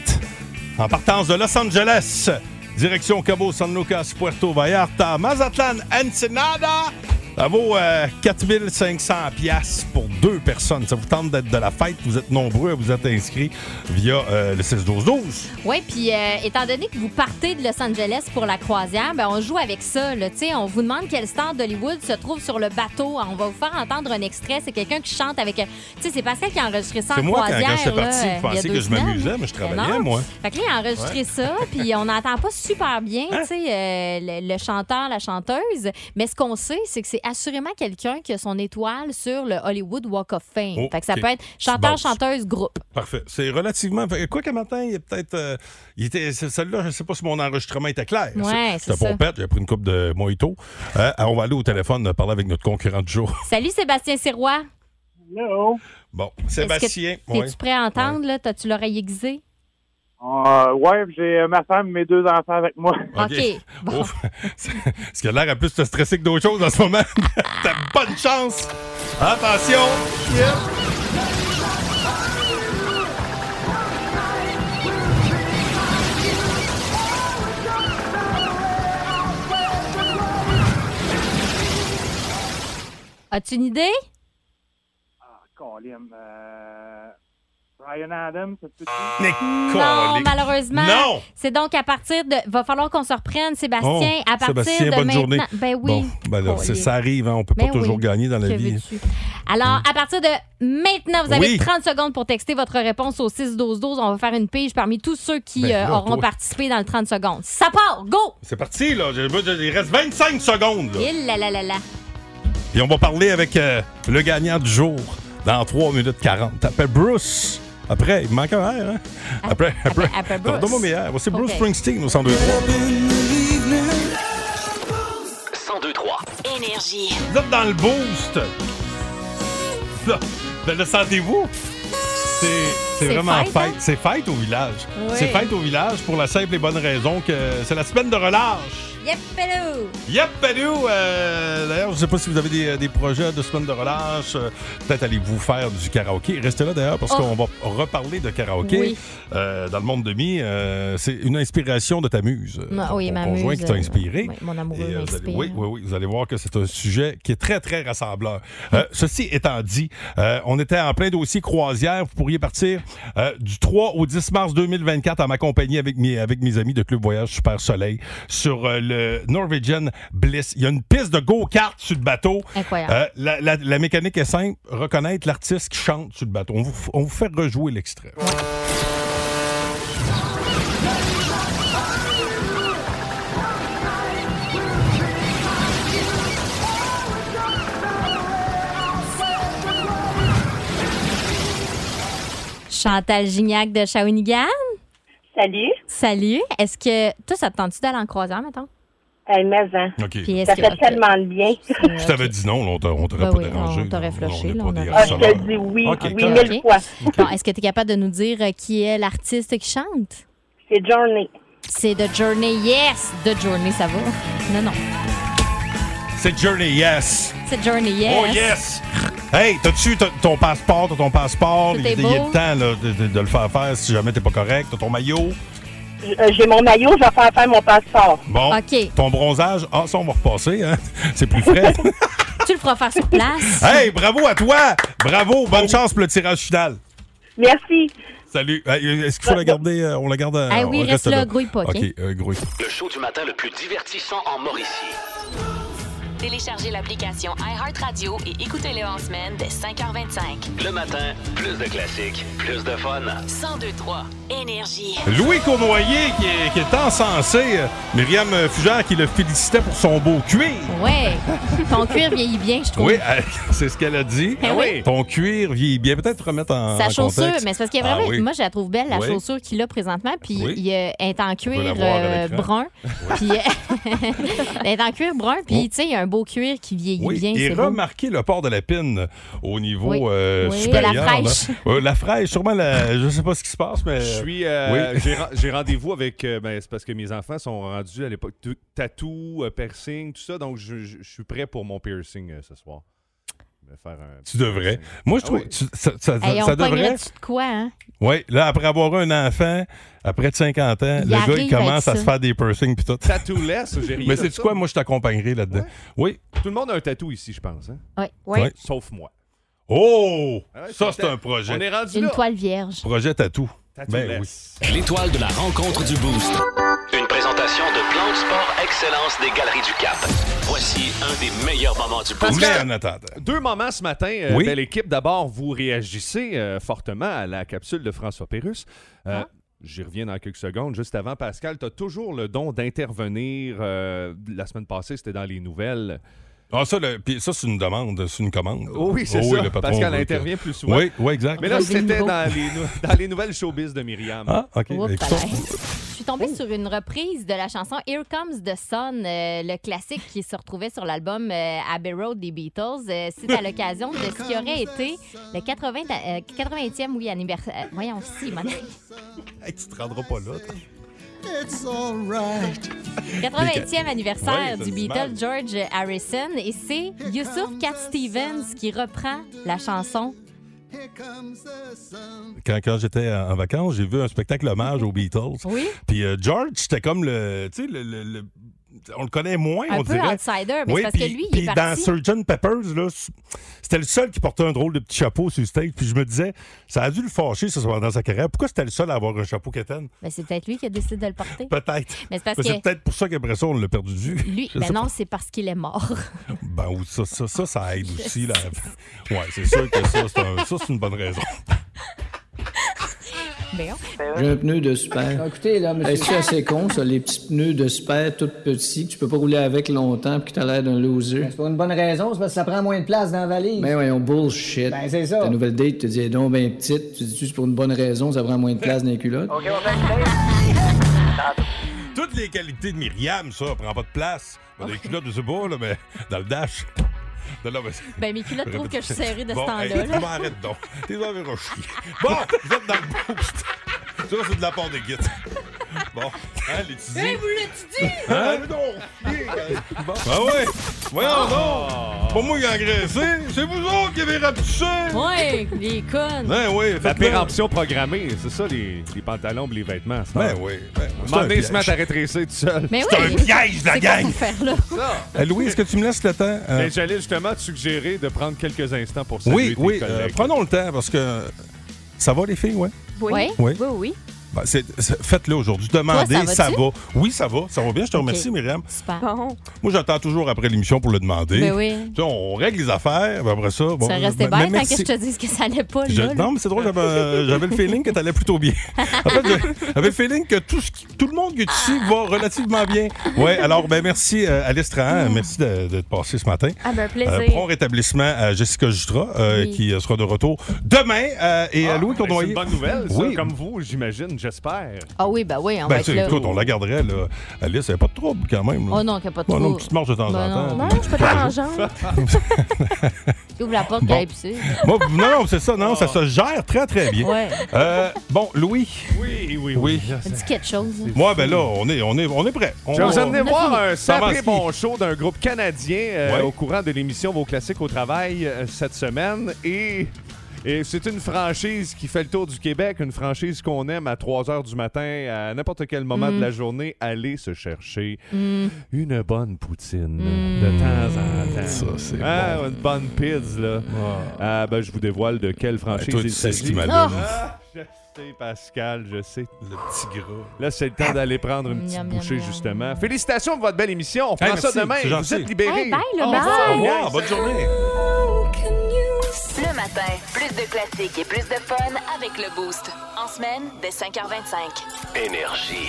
En partance de Los Angeles, direction Cabo San Lucas, Puerto Vallarta, Mazatlan, Ensenada. Ça vaut euh, 4500 pièces pour deux personnes. Ça vous tente d'être de la fête? Vous êtes nombreux à vous être inscrits via euh, le 6-12-12. Oui, puis euh, étant donné que vous partez de Los Angeles pour la croisière, ben, on joue avec ça. Là, on vous demande quelle star d'Hollywood se trouve sur le bateau. On va vous faire entendre un extrait. C'est quelqu'un qui chante avec. euh, Tu sais, c'est Pascal qui a enregistré ça en C'est moi, quand, croisière. quand là, parti, euh, vous pensiez deux que je m'amusais, mais je travaillais, non. moi. Fait que là, il a enregistré Ouais. ça, [laughs] puis on n'entend pas super bien, Hein? le, le chanteur, la chanteuse. Mais ce qu'on sait, c'est que c'est assurément quelqu'un qui a son étoile sur le Hollywood Walk of Fame. Oh, fait que ça peut être chanteur, chanteuse, groupe. Parfait. C'est relativement. Quoi qu'un matin, il est peut-être. euh, était. Celle-là, je sais pas si mon enregistrement était clair. Ouais, c'est C'était ça. pompette, j'ai pris une coupe de mojito. Euh, on va aller au téléphone euh, parler avec notre concurrent du jour. [laughs] Salut Sébastien Sirois. Hello. Bon, Sébastien. Ouais. prêt à entendre, là? T'as-tu l'oreille aiguisée? Euh, ouais, j'ai euh, ma femme et mes deux enfants avec moi. OK. [laughs] Bon. Ce qui a l'air à plus te stresser que d'autres choses en ce moment. [laughs] T'as bonne chance. Attention. As-tu une idée? Colin, euh, Brian Adams, Mais Non, colique. malheureusement. Non. C'est donc à partir de. Va falloir qu'on se reprenne, Sébastien. Oh, à partir Sébastien, de bonne maintenant. journée. Ben oui. Bon, ben là, c'est- ça arrive, hein, on peut pas Ben toujours gagner dans la Que vie. Alors, à partir de maintenant, vous avez Oui. 30 secondes pour texter votre réponse au 6-12-12. On va faire une pige parmi tous ceux qui Ben euh, auront toi. participé dans le 30 secondes. Ça part! Go! C'est parti, là. Il reste 25 secondes. là. Il là là là là. Et on va parler avec euh, le gagnant du jour dans 3 minutes 40. T'appelles Bruce? Après, il me manque un R, hein? Après, après. après Bruce. Donne-moi mes R. Voici Bruce. Springsteen au 102 1023. Énergie. Vous êtes dans le boost. Là, ben, le sentez-vous? C'est, vraiment fête, fête. hein? C'est fête au village. Oui. C'est fête au village pour la simple et bonne raison que c'est la semaine de relâche. Yep, hello! Yep, Badou! Euh, D'ailleurs, je ne sais pas si vous avez des, des projets de semaine de relâche. Euh, Peut-être allez-vous faire du karaoké. Restez là d'ailleurs parce Oh. qu'on va reparler de karaoké Oui. euh, dans le monde de mi. euh, c'est une inspiration de ta muse. euh, ton- oui, ma conjoint qui t'a euh, inspiré. oui, mon amoureux Et, euh, vous allez- oui, oui, oui. Vous allez voir que c'est un sujet qui est très, très rassembleur. Euh, ceci étant dit, euh, on était en plein dossier croisière. Vous pourriez partir euh, du 3 au 10 mars 2024 à m'accompagner avec mes, avec mes amis de Club Voyage Super Soleil sur euh, le Norwegian Bliss. Il y a une piste de go-kart sur le bateau. Incroyable. Euh, la, la- la mécanique est simple. Reconnaître l'artiste qui chante sur le bateau. On vous, on vous fait rejouer l'extrait. Chantal Gignac de Shawinigan. Salut. Salut. Est-ce que. Toi, ça te tente-tu d'aller en croisière, mettons? Hey, mais hein. Puis Ça que- fait tellement de bien. Je t'avais dit non, on t'a- on t'aurait Ben pas oui, dérangé. on t'aurait flushé, On est on aurait- Ah, je te dis oui, oui, mille fois. Bon, est-ce que tu es capable de nous dire euh, qui est l'artiste qui chante? C'est Journey. C'est The Journey. Yes! The Journey, ça va? Non, non. C'est Journey, yes. C'est Journey, yes. Oh, yes! Hey, t'as-tu ton passeport? T'as ton passeport? Tout Il y a est il a beau. le temps là, de, de- de le faire faire si jamais t'es pas correct. T'as ton maillot. Euh, J'ai mon maillot, je vais faire faire mon passeport. Bon. OK. Ton bronzage. Ah, ça, on va repasser. Hein? [laughs] C'est plus frais. [laughs] Tu le feras faire sur place. hey, bravo à toi! Bravo! Bonne chance pour le tirage final. Merci. Salut. Hey, Est-ce qu'il faut la garder? euh, On la garde à- Ah oui, on reste là, grouille pas, OK? OK, euh, grouille. Le show du matin le plus divertissant en Mauricie. Téléchargez l'application iHeartRadio et écoutez-le en semaine dès 5h25. Le matin, plus de classiques, plus de fun. 1023 Énergie. Louis Cournoyer qui est, qui est encensé. Myriam Fugère qui le félicitait pour son beau cuir. Ouais. Ton cuir vieillit bien, je trouve. Oui, euh, [laughs] c'est ce qu'elle a dit. Eh oui. Ton cuir vieillit bien. Peut-être remettre en, Sa en chaussure, contexte. mais c'est parce qu'il y a Ah vraiment. oui. Moi, je la trouve belle, la Oui. chaussure qu'il a présentement. Puis Oui. il euh, elle est en cuir euh, brun. Puis [laughs] elle est en cuir brun. Puis, tu sais, il y a un beau cuir qui vieillit Oui, bien. et beau. remarquez le port de la pine au niveau Oui. euh, Oui. supérieur. De la fraîche. Euh, la fraîche, sûrement, la, je sais pas ce qui se passe, mais... Je suis, euh, Oui. j'ai, ren- j'ai rendez-vous avec. euh, ben, c'est parce que mes enfants sont rendus à l'époque tatou, euh, piercing, tout ça. Donc, je, je- je suis prêt pour mon piercing euh, ce soir. Faire un Tu devrais. Moi, je Ah trouve oui. tu- ça, ça- Hey, ça on devrait... de quoi, hein? Oui, là, après avoir eu un enfant, après de 50 ans, Il le gars, il commence à se faire des piercings puis tout. Tattoo-less, j'ai rien Mais c'est quoi? Moi, je t'accompagnerai là-dedans. Oui. Tout le monde a un tatou ici, je pense. Hein? Oui. Oui. Sauf moi. Oh! Ah ouais, ça, c'est un- un projet. On est rendu Une là. toile vierge. Projet tatou. Ben oui. L'étoile de la rencontre du Boost. Une présentation de Plan de Sport Excellence des Galeries du Cap. Voici un des meilleurs moments du Boost. Mais en attendant. Deux moments ce matin. Euh, Oui. Belle équipe. D'abord, vous réagissez euh, fortement à la capsule de François Pérusse. Euh, J'y reviens dans quelques secondes. Juste avant, Pascal, tu as toujours le don d'intervenir. euh, la semaine passée, c'était dans les nouvelles. Ah, ça, le- puis ça, c'est une demande, c'est une commande. Oh oui, c'est Oh ça. le patron Pascal veut que- intervient plus souvent. Oui, oui, exact. Mais là, c'était dans les, dans les nouvelles showbiz de Myriam. Ah, OK. Je suis tombée sur une reprise de la chanson Here Comes the Sun, euh, le classique qui se retrouvait sur l'album euh, Abbey Road des Beatles. Euh, C'est à l'occasion de ce qui aurait été le 80, euh, 80e oui, anniversaire. euh, voyons, si, mon hey, tu te rendras pas là. Toi. 80e anniversaire Ouais, du Beatle mal. George Harrison. Et c'est Youssouf Cat Stevens qui reprend la chanson. Quand, quand j'étais en vacances, j'ai vu un spectacle hommage aux Beatles. Oui. Puis euh, George, c'était comme le. Tu sais, le, le- le- on le connaît moins, Un on peu dirait. outsider, mais Oui, c'est parce puis- que lui, il est dans. Sgt. Peppers, là, c'était le seul qui portait un drôle de petit chapeau sur le stage. Puis je me disais, ça a dû le fâcher ça, dans sa carrière. Pourquoi c'était le seul à avoir un chapeau quétaine? Ben, c'est peut-être lui qui a décidé de le porter. Peut-être. Mais c'est que- c'est peut-être pour ça qu'après ça, on l'a perdu de vue. Lui, ben non, c'est parce qu'il est mort. [laughs] Ben, ou ça, ça, ça, ça aide [laughs] aussi. Là. Ouais, c'est sûr que ça, c'est un- ça, c'est une bonne raison. [laughs] Voyons. J'ai un pneu de super. Écoutez, là, monsieur. Est-ce que c'est assez con, ça, les petits pneus de super tout petits que tu peux pas rouler avec longtemps puis que t'as l'air d'un loser? C'est pour une bonne raison, c'est parce que ça prend moins de place dans la valise. Ben voyons, bullshit. Ben, c'est ça. Ta nouvelle date te dit, est donc ben petite. Tu dis, c'est pour une bonne raison, ça prend moins de place dans les culottes? OK, on Toutes les qualités de Myriam, ça, prend pas de place. Ben, dans les culottes, je sais pas, là, mais dans le dash. Non, non, mais Ben, mes culottes trouvent que je suis serrée de ce bon, temps-là. hey, là. tu m'arrêtes donc. T'es dans les. Bon, vous êtes dans le boost. Ça, c'est de la part de Git. [laughs] Bon, hein, les petits. Hey, vous l'avez-tu dit? Hein? [laughs] Bon. Ah ouais! Voyons donc! Pas moi qui ai engraissé, c'est vous autres qui avez rapetissé! Ouais, les connes. Ben oui, La péremption programmée, c'est ça, les, les pantalons et les vêtements. c'est Ben ça. oui, ben se mettent à rétrécir tout seul. Mais C'est oui. un piège, la gang! quoi cette affaire-là? Euh, Louis, est-ce que tu me laisses le temps? Euh, Ben, J'allais justement te suggérer de prendre quelques instants pour saluer oui, tes oui, collègues. euh, prenons le temps parce que ça va les filles, ouais? Oui. Ouais. Oui. Oui, oui. Ben, c'est- c'est- Faites-le aujourd'hui. Demandez, Toi, ça va. Oui, ça va. Ça va bien. Je te remercie, Myriam. Super. Bon. Moi, j'attends toujours après l'émission pour le demander. Ben oui. Tu sais, on règle les affaires, après ça. Bon, ça restait ben, bête tant que je te dise que ça allait pas, Je- là. non, mais c'est drôle, j'avais, euh, j'avais le feeling que t'allais plutôt bien. [laughs] En fait, j'avais le feeling que tout, ce qui- tout le monde qui est ici va relativement bien. Ouais, alors, ben merci, euh, Alice Trahan, merci de, de te passer ce matin. Ah, ben, plaisir. Euh, prompt rétablissement à Jessica Jutra, euh, Oui. qui euh, sera de retour demain. euh, et à Ah, Louis ben, C'est une bonne nouvelle, ça, Oui. comme vous, j'imagine, j'espère. Ah oui, ben oui, on Ben, va tu être sais, là. écoute, on la garderait, là. Alice, elle n'a pas de trouble quand même. là. Oh non, qu'il n'y a pas de Ouais, non, une petite marche de temps Ben en temps. non. Non, je peux pas en [laughs] jambe. Tu ouvres la porte, Bon. qu'elle pisser. Non, non, c'est ça, non, ça se gère très, très bien. Ouais. Euh, bon, Louis. Oui, oui, Oui. Dis quelque chose. Moi, ben là, on est, on est, on est prêt. On- Je vais vous amener a voir un sacré bon show d'un groupe canadien euh, Ouais. au courant de l'émission Vos classiques au travail euh, cette semaine. Et, et c'est une franchise qui fait le tour du Québec, une franchise qu'on aime à 3 heures du matin, à n'importe quel moment de la journée, aller se chercher une bonne poutine de temps en temps. Ça, c'est ah. Une bonne pizza, là. Ah. ah, ben, je vous dévoile de quelle ben, franchise ben, toi, il s'agit. Tu sais ah, sais, Pascal, je sais. Le petit gras. Là, c'est le temps d'aller prendre une petite bouchée, justement. Félicitations pour votre belle émission. On hey, ça demain. Vous êtes libérés. Au revoir. Bonne journée. Le matin, plus de classiques et plus de fun avec le Boost. En semaine, dès 5h25. Énergie.